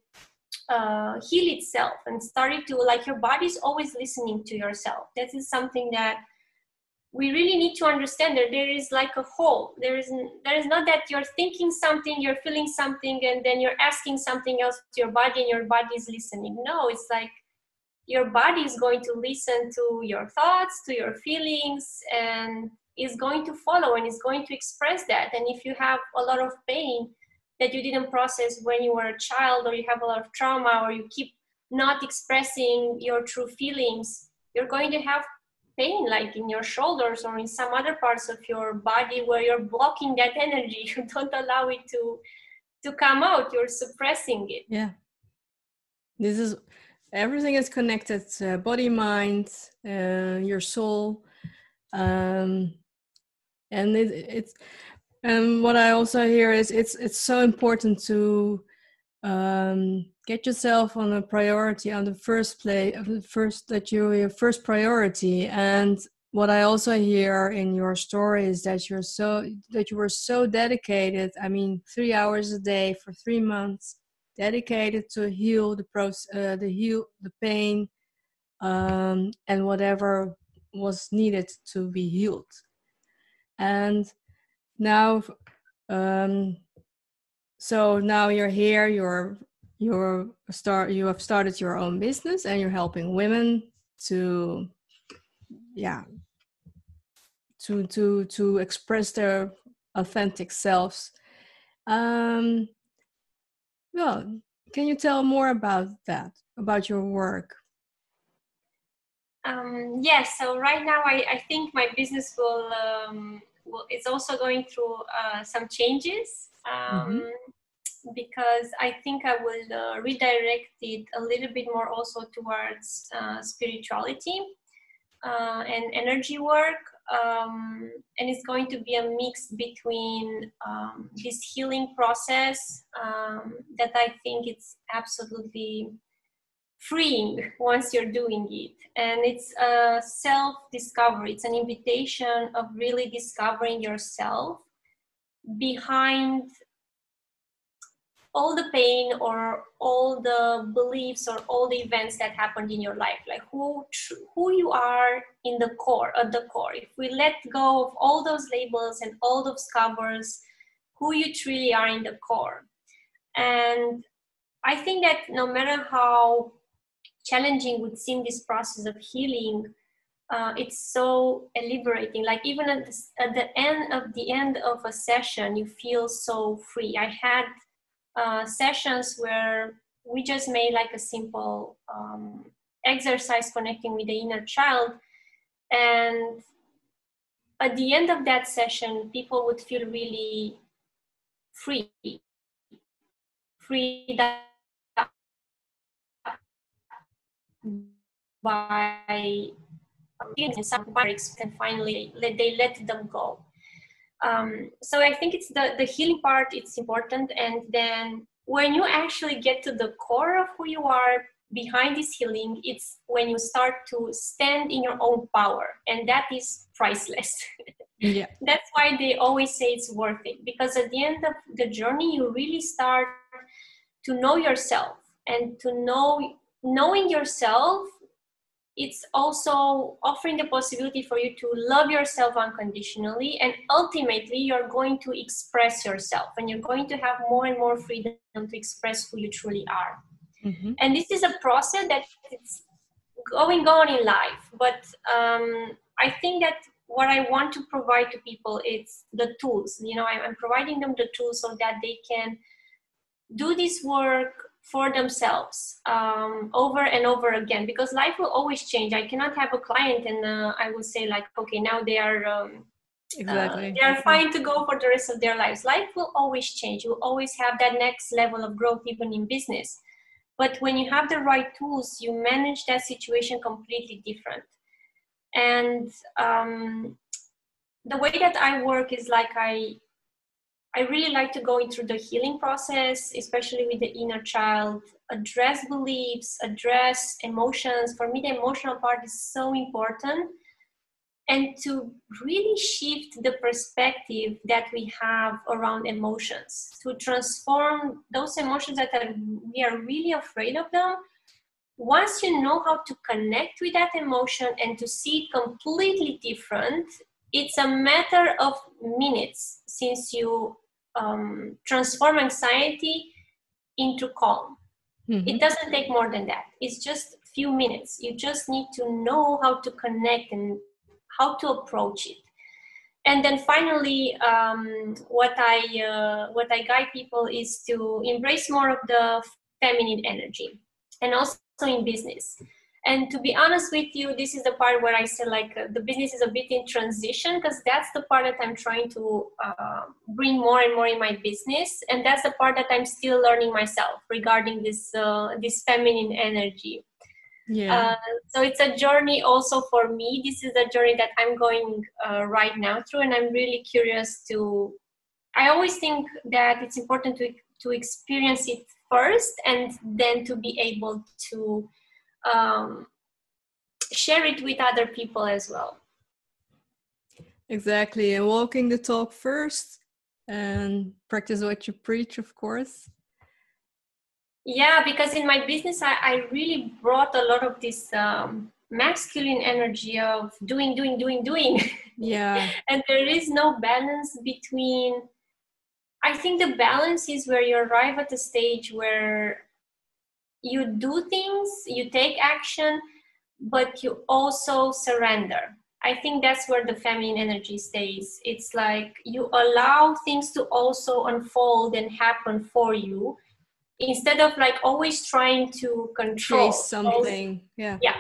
uh, heal itself and started to like your body's always listening to yourself. That is something that we really need to understand that there is like a whole there is there is not that you're thinking something you're feeling something and then you're asking something else to your body and your body is listening. No it's like your body is going to listen to your thoughts to your feelings and is going to follow and is going to express that. And if you have a lot of pain that you didn't process when you were a child or you have a lot of trauma or you keep not expressing your true feelings you're going to have pain like in your shoulders or in some other parts of your body where you're blocking that energy. You don't allow it to to come out. You're suppressing it. Yeah. This is everything is connected uh, body mind uh, your soul. Um, and it, it's and what i also hear is it's it's so important to um, get yourself on a priority on the first place the first that you're your first priority. And what i also hear in your story is that you're so that you were so dedicated i mean three hours a day for three months dedicated to heal the process uh, the heal the pain um, and whatever was needed to be healed. And now um, so now you're here you're you're start you have started your own business and you're helping women to yeah to to to express their authentic selves. Um well can you tell more about that about your work um yes so right now i i think my business will um will it's also going through uh, some changes um mm-hmm because I think I will uh, redirect it a little bit more also towards uh, spirituality uh, and energy work. Um, and it's going to be a mix between um, this healing process um, that I think it's absolutely freeing once you're doing it. And it's a self discovery it's an invitation of really discovering yourself behind all the pain or all the beliefs or all the events that happened in your life like who who you are in the core at the core. If we let go of all those labels and all those covers who you truly are in the core. And i think that no matter how challenging would seem this process of healing uh, it's so liberating. Like even at the, at the end of the end of a session you feel so free. I had uh, sessions where we just made like a simple um, exercise connecting with the inner child. And at the end of that session people would feel really free free by feeling some and finally they let them go um, so i think it's the the healing part it's important. And then when you actually get to the core of who you are behind this healing it's when you start to stand in your own power. And that is priceless. Yeah. That's why they always say it's worth it. Because at the end of the journey you really start to know yourself. And to know knowing yourself it's also offering the possibility for you to love yourself unconditionally and ultimately you're going to express yourself and you're going to have more and more freedom to express who you truly are mm-hmm. and this is a process that it's going on in life but um, i think that what i want to provide to people is the tools you know i'm providing them the tools so that they can do this work for themselves um, over and over again because life will always change. I cannot have a client and uh, i will say like okay now they are um, exactly. uh, they are fine to go for the rest of their lives. Life will always change. You will always have that next level of growth even in business. But when you have the right tools you manage that situation completely different. And um, the way that i work is like i I really like to go into the healing process, especially with the inner child, address beliefs, address emotions. For me, the emotional part is so important. And to really shift the perspective that we have around emotions, to transform those emotions that are, we are really afraid of them. Once you know how to connect with that emotion and to see it completely different, it's a matter of minutes since you um, transform anxiety into calm. Mm-hmm. It doesn't take more than that. It's just a few minutes. You just need to know how to connect and how to approach it. And then finally, um, what I uh, what I guide people is to embrace more of the feminine energy, and also in business and to be honest with you this is the part where i say like uh, the business is a bit in transition because that's the part that i'm trying to uh, bring more and more in my business. And that's the part that i'm still learning myself regarding this uh, this feminine energy. Yeah. Uh, so it's a journey also for me. This is a journey that i'm going uh, right now through and i'm really curious to i always think that it's important to to experience it first and then to be able to um, share it with other people as well. Exactly, and walking the talk first and practice what you preach, of course. Yeah, because in my business, I, I really brought a lot of this um, masculine energy of doing, doing, doing, doing. Yeah. and there is no balance between. I think the balance is where you arrive at a stage where you do things, you take action, but you also surrender. I think that's where the feminine energy stays. It's like you allow things to also unfold and happen for you instead of like always trying to control Chase something. Yeah. Yeah.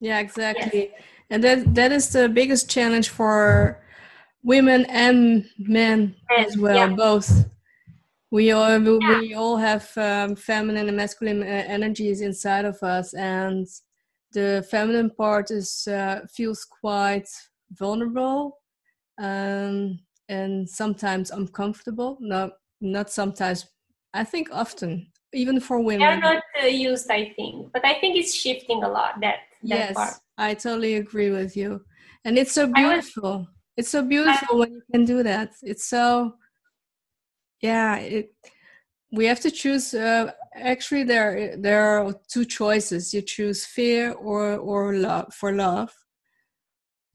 Yeah, exactly. Yes. And that that is the biggest challenge for women and men and, as well, yeah. both we all yeah. we all have um, feminine and masculine uh, energies inside of us and the feminine part is uh, feels quite vulnerable um, and sometimes uncomfortable no not sometimes i think often even for women. They're not uh, used, I think, but I think it's shifting a lot. That, that yes, part. I totally agree with you, and it's so beautiful. Was, it's so beautiful when you can do that. It's so, yeah. It we have to choose. Uh, actually, there there are two choices. You choose fear or or love for love.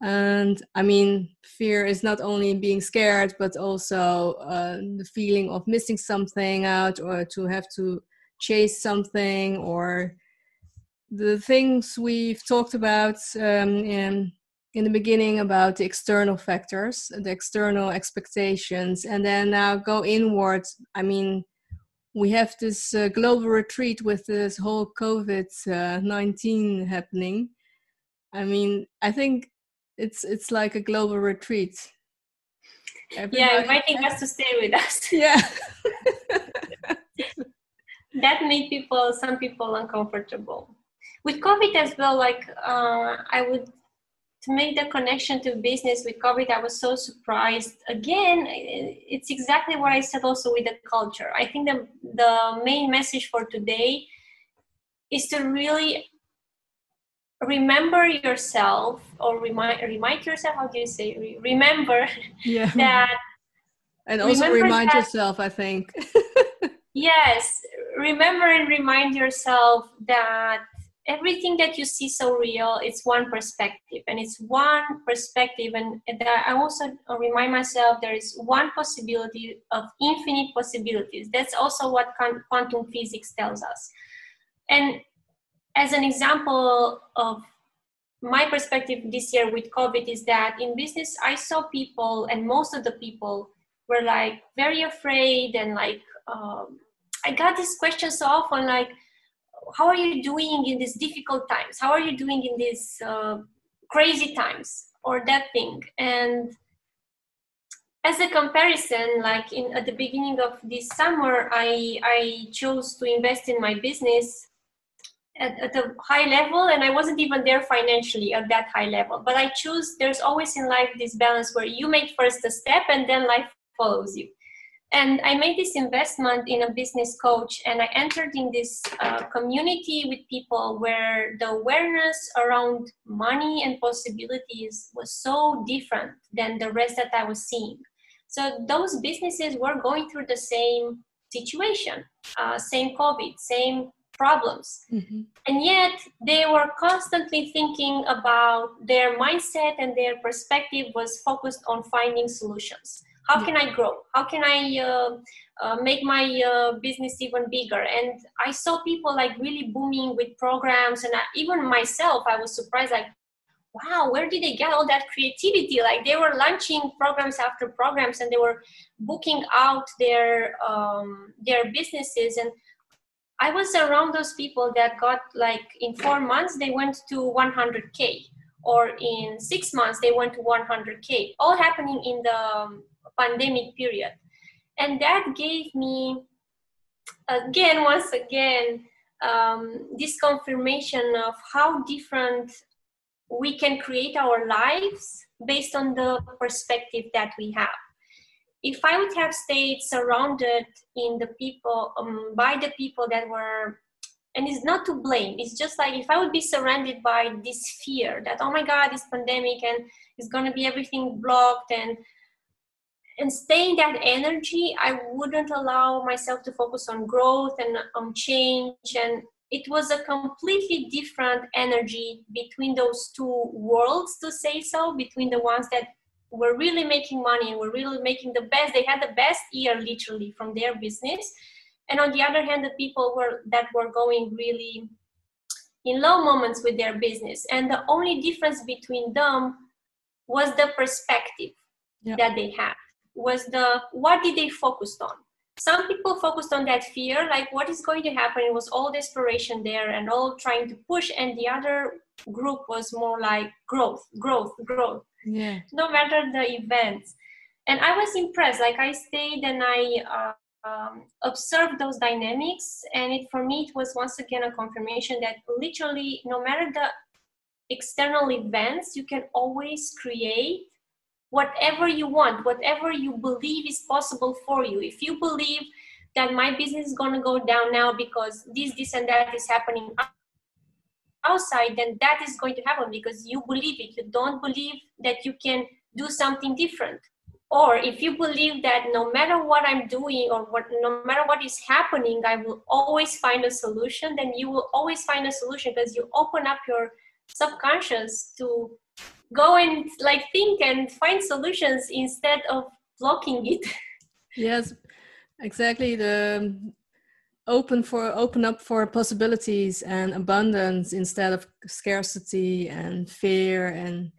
And I mean, fear is not only being scared, but also uh, the feeling of missing something out or to have to chase something or the things we've talked about um, in in the beginning about the external factors the external expectations and then now go inwards. I mean we have this uh, global retreat with this whole covid-19 uh, happening. I mean i think it's it's like a global retreat. Everybody yeah inviting has... us to stay with us. Yeah. That made people some people uncomfortable. With covid as well like uh, i would to make the connection to business with covid i was so surprised. Again it's exactly what i said also with the culture. I think the the main message for today is to really remember yourself or remind remind yourself how do you say remember yeah. that and also remind that, yourself i think. Yes remember and remind yourself that everything that you see so real it's one perspective. And it's one perspective and i also remind myself there is one possibility of infinite possibilities. That's also what quantum physics tells us. And as an example of my perspective this year with covid is that in business i saw people and most of the people were like very afraid and like um, i got this question so often like how are you doing in these difficult times? How are you doing in these uh, crazy times or that thing? And as a comparison like in at the beginning of this summer i i chose to invest in my business at, at a high level and i wasn't even there financially at that high level. But i choose there's always in life this balance where you make first a step and then life follows you and i made this investment in a business coach and i entered in this uh, community with people where the awareness around money and possibilities was so different than the rest that i was seeing. So those businesses were going through the same situation uh, same covid same problems. Mm-hmm. and yet they were constantly thinking about their mindset and their perspective was focused on finding solutions how can i grow? How can i uh, uh, make my uh, business even bigger? And i saw people like really booming with programs and I, even myself i was surprised like wow where did they get all that creativity? Like they were launching programs after programs and they were booking out their um, their businesses. And i was around those people that got like in four months they went to 100k or in six months they went to 100k all happening in the um, pandemic period. And that gave me again once again um, this confirmation of how different we can create our lives based on the perspective that we have. If i would have stayed surrounded in the people um, by the people that were and it's not to blame. It's just like if i would be surrounded by this fear that oh my god this pandemic and it's going to be everything blocked and and staying that energy i wouldn't allow myself to focus on growth and on change. And it was a completely different energy between those two worlds to say so between the ones that were really making money and were really making the best. They had the best year literally from their business and on the other hand the people were that were going really in low moments with their business. And the only difference between them was the perspective yeah. that they had was the what did they focus on? Some people focused on that fear like what is going to happen? It was all desperation there and all trying to push and the other group was more like growth growth growth. Yeah. No matter the events. And i was impressed like i stayed and i uh, um, observed those dynamics. And it for me it was once again a confirmation that literally no matter the external events you can always create whatever you want, whatever you believe is possible for you. If you believe that my business is going to go down now because this this and that is happening outside then that is going to happen because you believe it. You don't believe that you can do something different or if you believe that no matter what i'm doing or what no matter what is happening i will always find a solution then you will always find a solution because you open up your subconscious to go and like think and find solutions instead of blocking it. Yes exactly. The um, open for open up for possibilities and abundance instead of scarcity and fear and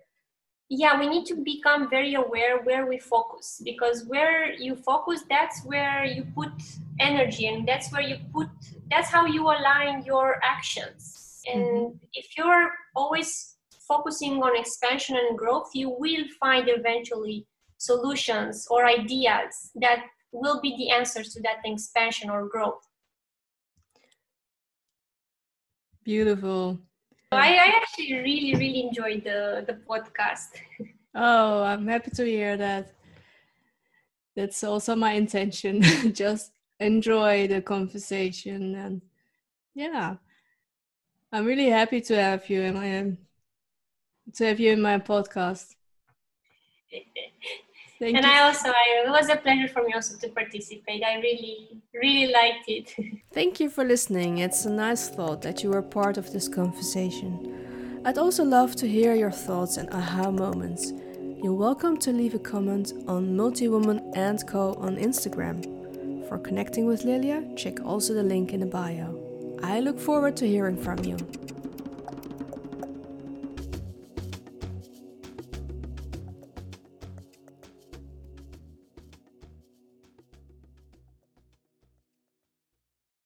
yeah we need to become very aware where we focus because where you focus that's where you put energy and that's where you put that's how you align your actions and mm-hmm. if you're always focusing on expansion and growth you will find eventually solutions or ideas that will be the answers to that expansion or growth Beautiful. I, I actually really, really enjoyed the, the podcast. Oh, I'm happy to hear that. That's also my intention. Just enjoy the conversation and yeah. I'm really happy to have you in my to have you in my podcast. Thank and you. I also, I, it was a pleasure for me also to participate. I really, really liked it. Thank you for listening. It's a nice thought that you were part of this conversation. I'd also love to hear your thoughts and aha moments. You're welcome to leave a comment on Multiwoman and Co on Instagram. For connecting with Lilia, check also the link in the bio. I look forward to hearing from you.